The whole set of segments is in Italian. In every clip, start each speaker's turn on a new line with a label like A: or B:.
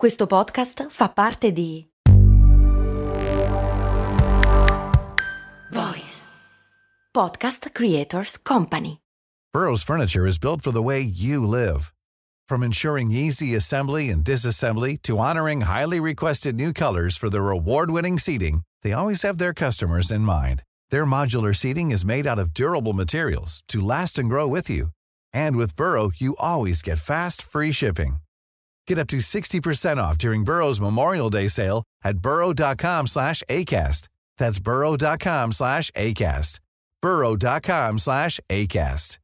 A: Questo podcast fa parte di Voice Podcast Creators Company.
B: Burrow's furniture is built for the way you live. From ensuring easy assembly and disassembly to honoring highly requested new colors for their award-winning seating, they always have their customers in mind. Their modular seating is made out of durable materials to last and grow with you. And with Burrow, you always get fast, free shipping. Get up to 60% off during Burrow's Memorial Day sale at burrow.com slash ACAST. That's burrow.com slash ACAST. burrow.com slash ACAST.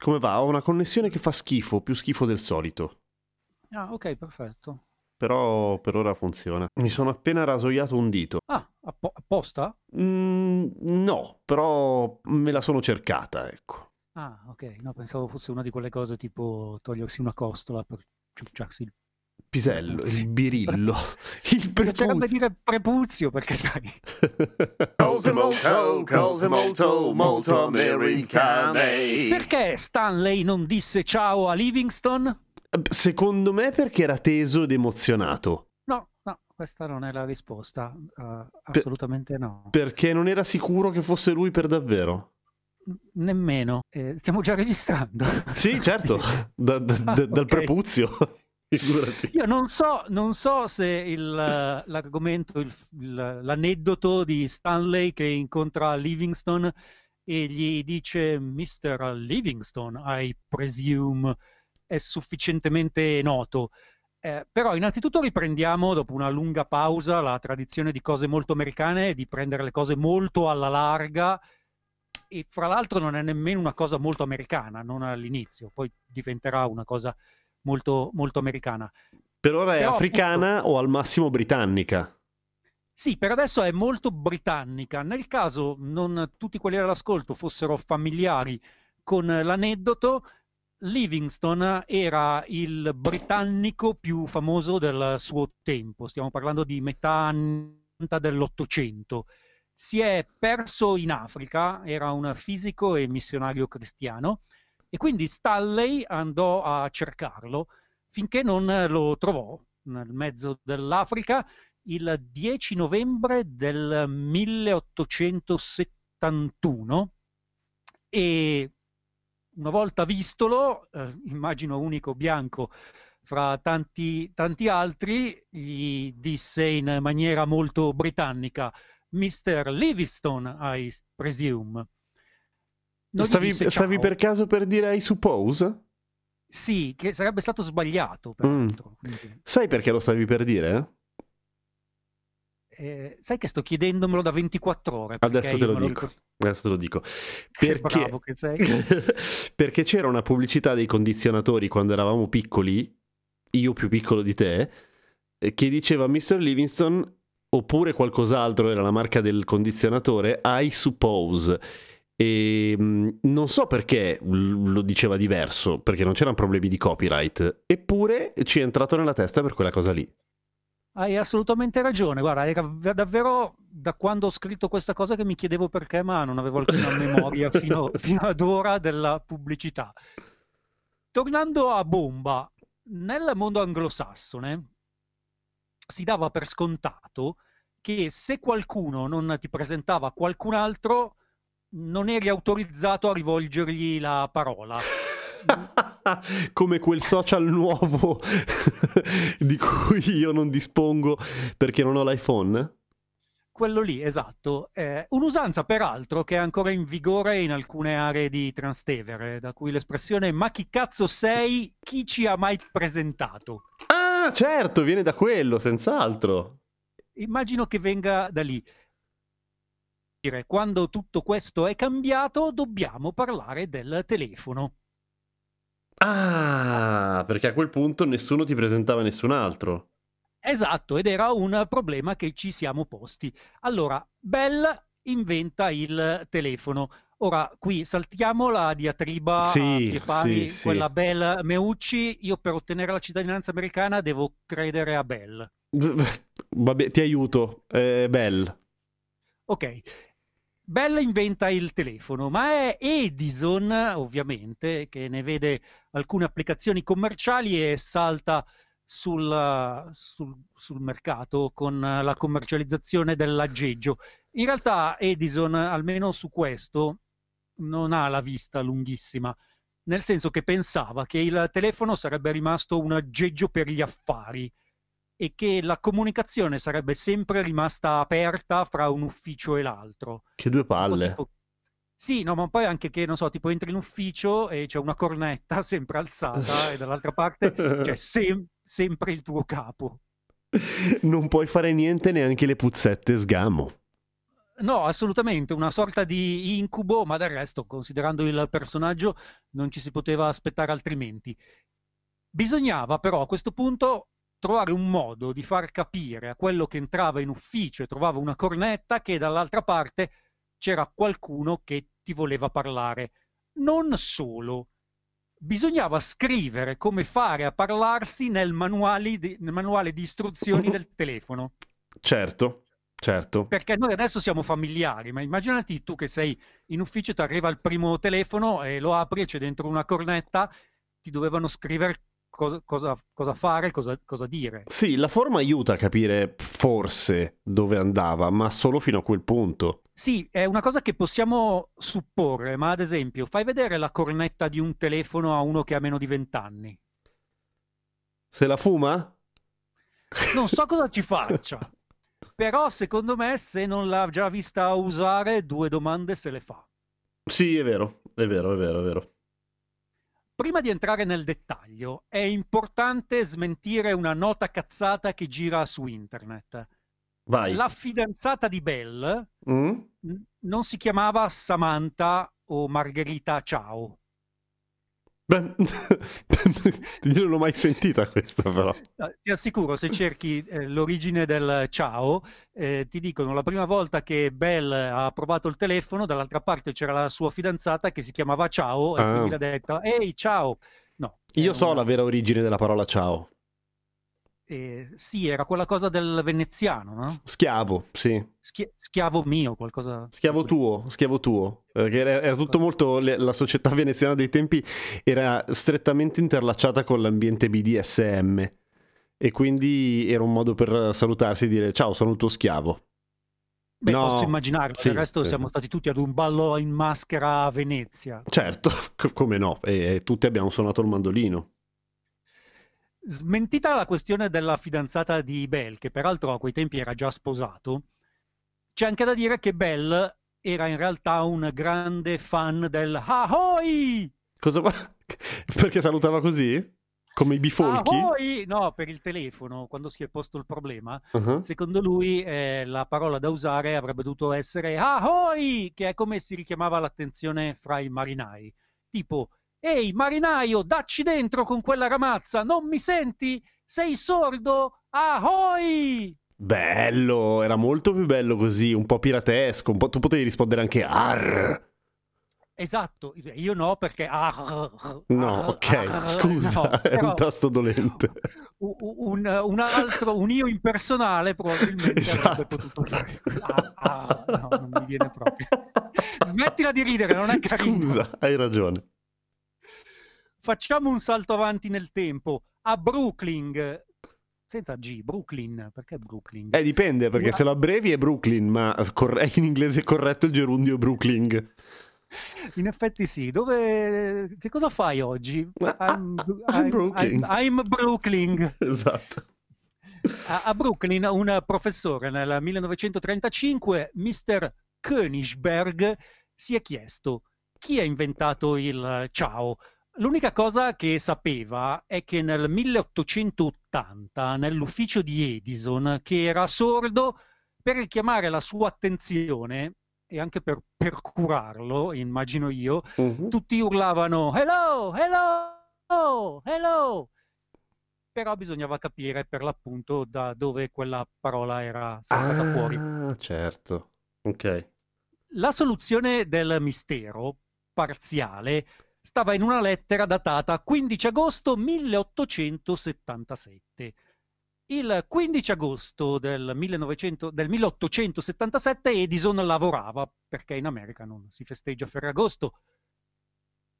C: Come va? Ho una connessione che fa schifo, più schifo del solito.
D: Ah, ok, perfetto.
C: Però per ora funziona. Mi sono appena rasoiato un dito.
D: Ah, appo- apposta?
C: Mm, no, però me la sono cercata, ecco.
D: Ah, ok. No, pensavo fosse una di quelle cose tipo togliersi una costola per ciucciarsi il
C: Pisello,
D: Sì.
C: il birillo, il
D: Mi piacerebbe
C: prepuzio.
D: dire prepuzio perché sai,
E: Cose molto, cose molto, molto americane.
D: perché Stanley non disse ciao a Livingston?
C: Secondo me perché era teso ed emozionato.
D: No, no, questa non è la risposta. Uh, assolutamente no.
C: Perché non era sicuro che fosse lui per davvero.
D: Nemmeno. Eh, stiamo già registrando.
C: Sì, certo, da- da- da-
D: Ah,
C: dal
D: ok.
C: prepuzio.
D: Io non so, non so se il, l'argomento, il- l'aneddoto di Stanley che incontra Livingston e gli dice Mr. Livingston, I presume, è sufficientemente noto. Eh, però innanzitutto riprendiamo, dopo una lunga pausa, la tradizione di cose molto americane, di prendere le cose molto alla larga e fra l'altro non è nemmeno una cosa molto americana, non all'inizio, poi diventerà una cosa molto, molto americana.
C: Per ora è
D: Però,
C: africana o al massimo britannica.
D: Sì, per adesso è molto britannica. Nel caso non tutti quelli all'ascolto fossero familiari con l'aneddoto, Livingston era il britannico più famoso del suo tempo. Stiamo parlando di metà anni 90 dell'Ottocento. Si è perso in Africa, era un fisico e missionario cristiano, e quindi Stanley andò a cercarlo finché non lo trovò nel mezzo dell'Africa il 10 novembre del 1871 e una volta vistolo, eh, immagino unico bianco fra tanti, tanti altri, gli disse in maniera molto britannica, Mr. Livingstone, I presume. Non
C: Stavi,
D: disse
C: stavi per caso per dire I suppose?
D: Sì, che sarebbe stato sbagliato,
C: Mm.
D: peraltro.
C: Sai perché lo stavi per dire?
D: eh, sai che sto chiedendomelo da 24 ore.
C: Adesso te lo dico.
D: ricordo-
C: Adesso te lo dico. Perché, perché c'era una pubblicità dei condizionatori quando eravamo piccoli, io più piccolo di te, eh, che diceva Mr. Livingston oppure qualcos'altro era la marca del condizionatore, I suppose. E mh, non so perché lo diceva diverso, perché non c'erano problemi di copyright, eppure ci è entrato nella testa per quella cosa lì.
D: Hai assolutamente ragione. Guarda, era davvero da quando ho scritto questa cosa che mi chiedevo perché, ma non avevo alcuna memoria fino, fino ad ora della pubblicità. Tornando a bomba, nel mondo anglosassone si dava per scontato che se qualcuno non ti presentava qualcun altro, non eri autorizzato a rivolgergli la parola.
C: Come quel social nuovo di cui io non dispongo perché non ho l'iPhone?
D: Quello lì, esatto. Eh, un'usanza, peraltro, che è ancora in vigore in alcune aree di Trastevere, da cui l'espressione ma chi cazzo sei? Chi ci ha mai presentato?
C: Ah, certo, viene da quello, senz'altro.
D: Immagino che venga da lì. Quando tutto questo è cambiato, dobbiamo parlare del telefono.
C: Ah, perché a quel punto nessuno ti presentava nessun altro.
D: Esatto, ed era un problema che ci siamo posti. Allora, Bell inventa il telefono. Ora, qui saltiamo la diatriba
C: Sì,
D: piè pari,
C: sì, sì.
D: quella Bell Meucci. Io per ottenere la cittadinanza americana devo credere a Bell.
C: Vabbè, ti aiuto. È Bell.
D: Ok. Bell inventa il telefono, ma è Edison, ovviamente, che ne vede alcune applicazioni commerciali e salta sul, sul- sul mercato con la commercializzazione dell'aggeggio. In realtà Edison, almeno su questo, non ha la vista lunghissima, nel senso che pensava che il telefono sarebbe rimasto un aggeggio per gli affari e che la comunicazione sarebbe sempre rimasta aperta fra un ufficio e l'altro.
C: Che due palle.
D: tipo- Sì, no, ma poi anche che, non so, tipo entri in ufficio e c'è una cornetta sempre alzata e dall'altra parte c'è sem- sempre il tuo capo.
C: Non puoi fare niente neanche le puzzette sgamo.
D: No, assolutamente, una sorta di incubo, ma del resto, considerando il personaggio, non ci si poteva aspettare altrimenti. Bisognava però a questo punto trovare un modo di far capire a quello che entrava in ufficio e trovava una cornetta che dall'altra parte c'era qualcuno che ti voleva parlare. Non solo. Bisognava scrivere come fare a parlarsi nel di, nel manuale di istruzioni del telefono.
C: Certo, certo.
D: Perché noi adesso siamo familiari, ma immaginati tu che sei in ufficio, ti arriva il primo telefono e lo apri e c'è dentro una cornetta, ti dovevano scrivere cosa, cosa- cosa fare, cosa, cosa dire.
C: Sì, la forma aiuta a capire forse dove andava, ma solo fino a quel punto.
D: Sì, è una cosa che possiamo supporre, ma ad esempio, fai vedere la cornetta di un telefono a uno che ha meno di 20 anni.
C: Se la fuma?
D: Non so cosa ci faccia, però secondo me se non l'ha già vista usare, due domande se le fa.
C: Sì, è vero, è vero, è vero, è vero.
D: Prima di entrare nel dettaglio, è importante smentire una nota cazzata che gira su internet.
C: Vai.
D: La fidanzata di Bell
C: Mm?
D: n- non si chiamava Samantha o Margherita Ciao.
C: Beh, io non l'ho mai sentita questa però.
D: Ti assicuro, se cerchi eh, l'origine del ciao, eh, ti dicono la prima volta che Bell ha provato il telefono, dall'altra parte c'era la sua fidanzata che si chiamava Ciao e
C: Ah.
D: quindi l'ha detta Ehi, ciao! No,
C: Io so
D: una-
C: la vera origine della parola ciao.
D: Eh, sì, era quella cosa del veneziano, no?
C: Schiavo, sì.
D: Schia- schiavo mio, qualcosa...
C: Schiavo tuo, schiavo tuo. Perché era, era tutto molto. le- la società veneziana dei tempi era strettamente interlacciata con l'ambiente BDSM. E quindi era un modo per salutarsi e dire ciao, sono il tuo schiavo.
D: Beh,
C: No,
D: posso immaginarlo,
C: sì,
D: del resto
C: sì.
D: siamo stati tutti ad un ballo in maschera a Venezia.
C: Certo, co- come no? E, e tutti abbiamo suonato il mandolino.
D: Smentita la questione della fidanzata di Bell, che peraltro a quei tempi era già sposato, c'è anche da dire che Bell era in realtà un grande fan del Ahoy!
C: Cosa? Perché salutava così? Come i bifolchi?
D: Ahoy! No, per il telefono, quando si è posto il problema.
C: Uh-huh.
D: Secondo lui eh, la parola da usare avrebbe dovuto essere Ahoy! Che è come si richiamava l'attenzione fra i marinai. Tipo, ehi marinaio, dacci dentro con quella ramazza, non mi senti? Sei sordo? Ahoy!
C: Bello, era molto più bello così, un po' piratesco, un po'... tu potevi rispondere anche arr.
D: Esatto, io no perché... ah,
C: No,
D: ah,
C: ok,
D: ah,
C: scusa,
D: no,
C: è un tasto dolente.
D: Un, un altro, un io impersonale probabilmente
C: Esatto.
D: avrebbe potuto fare... Ah, ah, no, non mi viene proprio. Smettila di ridere, non è carino.
C: Scusa, hai ragione.
D: Facciamo un salto avanti nel tempo. A Brooklyn, senza G, Brooklyn, perché Brooklyn?
C: Eh, dipende, perché se lo abbrevi è Brooklyn, ma in inglese corretto il gerundio è Brooklyn.
D: In effetti sì. Dove... Che cosa fai oggi?
C: I'm Brooklyn.
D: I'm- I'm Brooklyn.
C: Esatto.
D: A, a Brooklyn un professore nel 1935, Mr. Königsberg, si è chiesto chi ha inventato il ciao. L'unica cosa che sapeva è che nel 1880, nell'ufficio di Edison, che era sordo, per richiamare la sua attenzione e anche per, per curarlo, immagino io,
C: Mhm.
D: tutti urlavano hello, hello, hello. Però bisognava capire per l'appunto da dove quella parola era saltata fuori.
C: Ah, certo. Ok.
D: La soluzione del mistero parziale stava in una lettera datata 15 agosto 1877. Il 15 agosto del, 1900 del 1877 Edison lavorava, perché in America non si festeggia Ferragosto.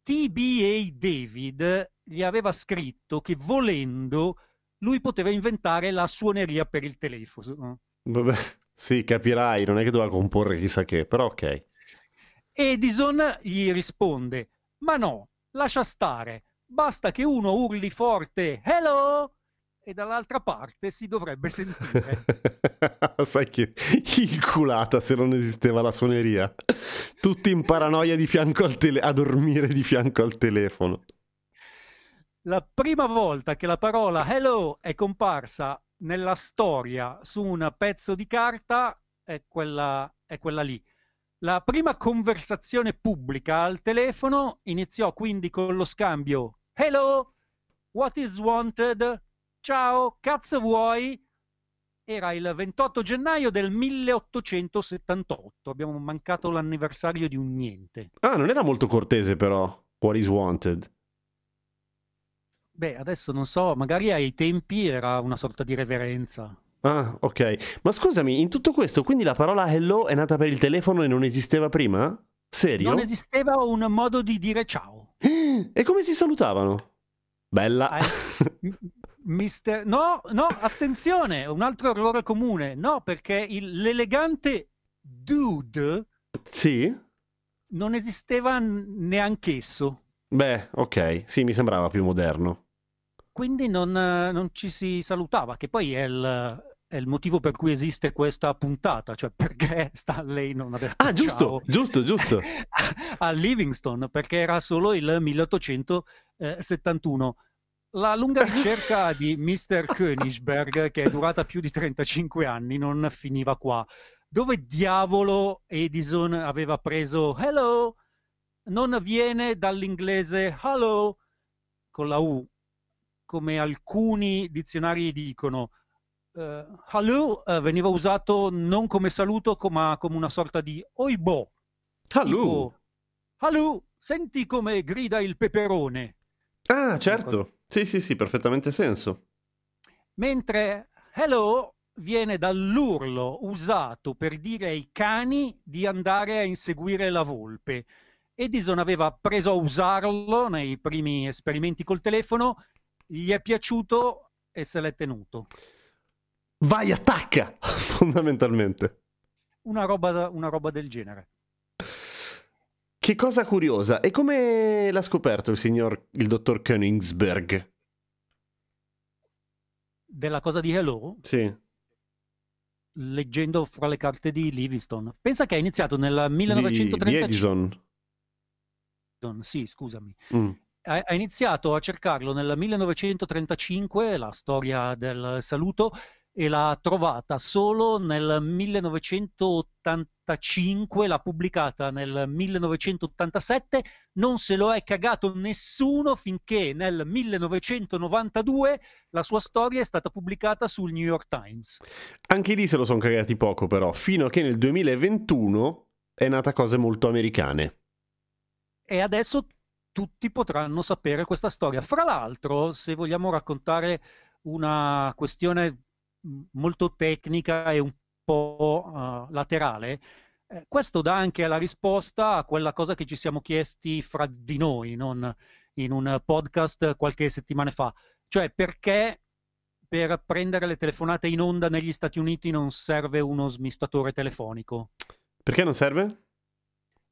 D: TBA David gli aveva scritto che volendo lui poteva inventare la suoneria per il telefono.
C: Vabbè, sì, capirai, non è che doveva comporre chissà che, però ok.
D: Edison gli risponde: Ma no, lascia stare, basta che uno urli forte hello e dall'altra parte si dovrebbe sentire.
C: Sai che inculata se non esisteva la suoneria. Tutti in paranoia di fianco al tele- a dormire di fianco al telefono.
D: La prima volta che la parola hello è comparsa nella storia su un pezzo di carta è quella, è quella lì. La prima conversazione pubblica al telefono iniziò quindi con lo scambio Hello, what is wanted? Ciao, cazzo vuoi? Era il 28 gennaio del 1878, abbiamo mancato l'anniversario di un niente.
C: Ah, non era molto cortese però, what is wanted.
D: Beh, adesso non so, magari ai tempi era una sorta di reverenza.
C: Ah, ok. Ma scusami, in tutto questo, quindi la parola hello è nata per il telefono e non esisteva prima? Serio?
D: Non esisteva un modo di dire ciao.
C: E come si salutavano? Bella.
D: Eh, mister... No, no, attenzione, un altro errore comune. No, perché il- l'elegante dude
C: Sì?
D: non esisteva neanch'esso.
C: Beh, ok, sì, mi sembrava più moderno.
D: Quindi non, eh, non ci si salutava, che poi è il, è il motivo per cui esiste questa puntata, cioè perché Stanley non detto
C: Ah, giusto, giusto, giusto.
D: a Livingston, perché era solo il 1871. La lunga ricerca di Mr. Königsberg, che è durata più di 35 anni, non finiva qua. Dove diavolo Edison aveva preso hello? Non viene dall'inglese hello con la U, come alcuni dizionari dicono. Eh, hello eh, veniva usato non come saluto, ma come una sorta di oibò.
C: Hello.
D: Tipo, senti come grida il peperone.
C: Ah, certo. Sì, sì, sì, perfettamente senso.
D: Mentre hello viene dall'urlo usato per dire ai cani di andare a inseguire la volpe. Edison aveva preso a usarlo nei primi esperimenti col telefono, gli è piaciuto e se l'è tenuto.
C: Vai, attacca! Fondamentalmente.
D: Una roba, una roba del genere.
C: Che cosa curiosa. E come l'ha scoperto il signor, il dottor Königsberg?
D: Della cosa di hello,
C: Sì.
D: leggendo fra le carte di Livingston. Pensa che ha iniziato nel
C: Di, di
D: 1935.
C: Edison.
D: Sì, scusami.
C: Mm.
D: Ha iniziato a cercarlo nel 1935, la storia del saluto, e l'ha trovata solo nel 1985, l'ha pubblicata nel 1987, non se lo è cagato nessuno finché nel 1992 la sua storia è stata pubblicata sul New York Times.
C: Anche lì se lo sono cagati poco, però, fino a che nel 2021 è nata cose molto americane.
D: E adesso tutti potranno sapere questa storia. Fra l'altro, se vogliamo raccontare una questione mh, molto tecnica e un po' eh, laterale, eh, questo dà anche la risposta a quella cosa che ci siamo chiesti fra di noi, non in un podcast qualche settimana fa. Cioè, perché per prendere le telefonate in onda negli Stati Uniti non serve uno smistatore telefonico?
C: Perché non serve?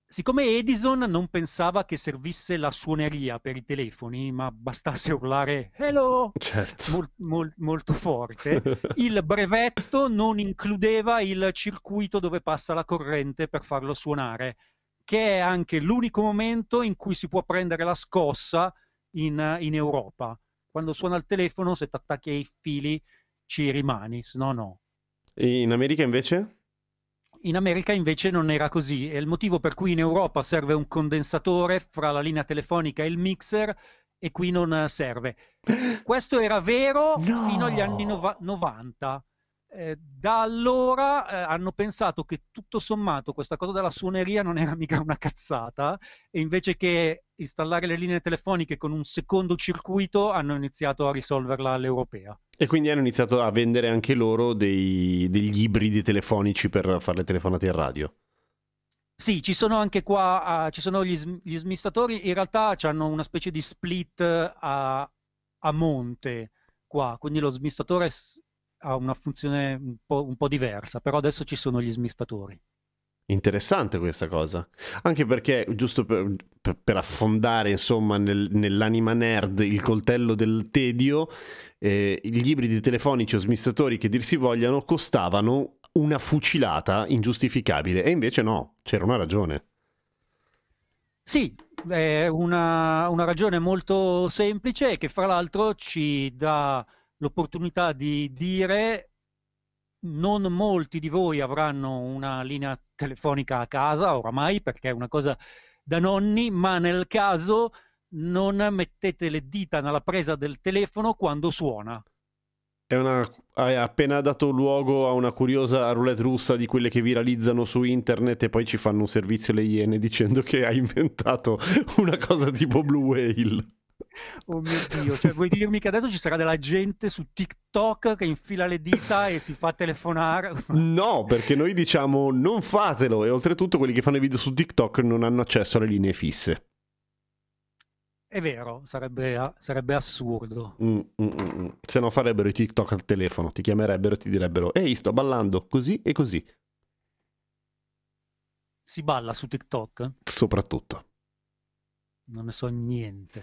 D: Siccome Edison non pensava che servisse la suoneria per i telefoni, ma bastasse urlare hello
C: Certo.
D: mol- mol- molto forte, il brevetto non includeva il circuito dove passa la corrente per farlo suonare, che è anche l'unico momento in cui si può prendere la scossa in, in Europa. Quando suona il telefono, se ti attacchi ai fili, ci rimani, se no no.
C: In America invece?
D: In America invece non era così, è il motivo per cui in Europa serve un condensatore fra la linea telefonica e il mixer e qui non serve. Questo era vero
C: No!
D: fino agli anni nova- 90. Eh, da allora eh, hanno pensato che tutto sommato questa cosa della suoneria non era mica una cazzata e invece che installare le linee telefoniche con un secondo circuito hanno iniziato a risolverla all'europea.
C: E quindi hanno iniziato a vendere anche loro dei- degli ibridi telefonici per fare le telefonate in radio.
D: Sì, ci sono anche qua, ah, ci sono gli, sm- gli smistatori, in realtà hanno una specie di split eh, a, a monte, qua, quindi lo smistatore ha una funzione un po', un po' diversa, però adesso ci sono gli smistatori.
C: Interessante questa cosa, anche perché giusto per, per, affondare insomma nel, nell'anima nerd il coltello del tedio, eh, gli ibridi telefonici o smistatori che dir si vogliano costavano una fucilata ingiustificabile e invece no, c'era una ragione.
D: Sì, è una, una ragione molto semplice che fra l'altro ci dà l'opportunità di dire non molti di voi avranno una linea telefonica a casa oramai perché è una cosa da nonni, ma nel caso non mettete le dita nella presa del telefono quando suona.
C: Una, hai appena dato luogo a una curiosa roulette russa di quelle che viralizzano su internet e poi ci fanno un servizio le iene dicendo che hai inventato una cosa tipo Blue Whale.
D: Oh mio Dio, cioè vuoi dirmi che adesso ci sarà della gente su TikTok che infila le dita e si fa telefonare?
C: No, perché noi diciamo non fatelo e oltretutto quelli che fanno i video su TikTok non hanno accesso alle linee fisse.
D: È vero, sarebbe, sarebbe assurdo.
C: Mm, mm, mm, mm. Se no farebbero i TikTok al telefono, ti chiamerebbero e ti direbbero ehi sto ballando così e così.
D: Si balla su TikTok?
C: Soprattutto.
D: Non ne so niente.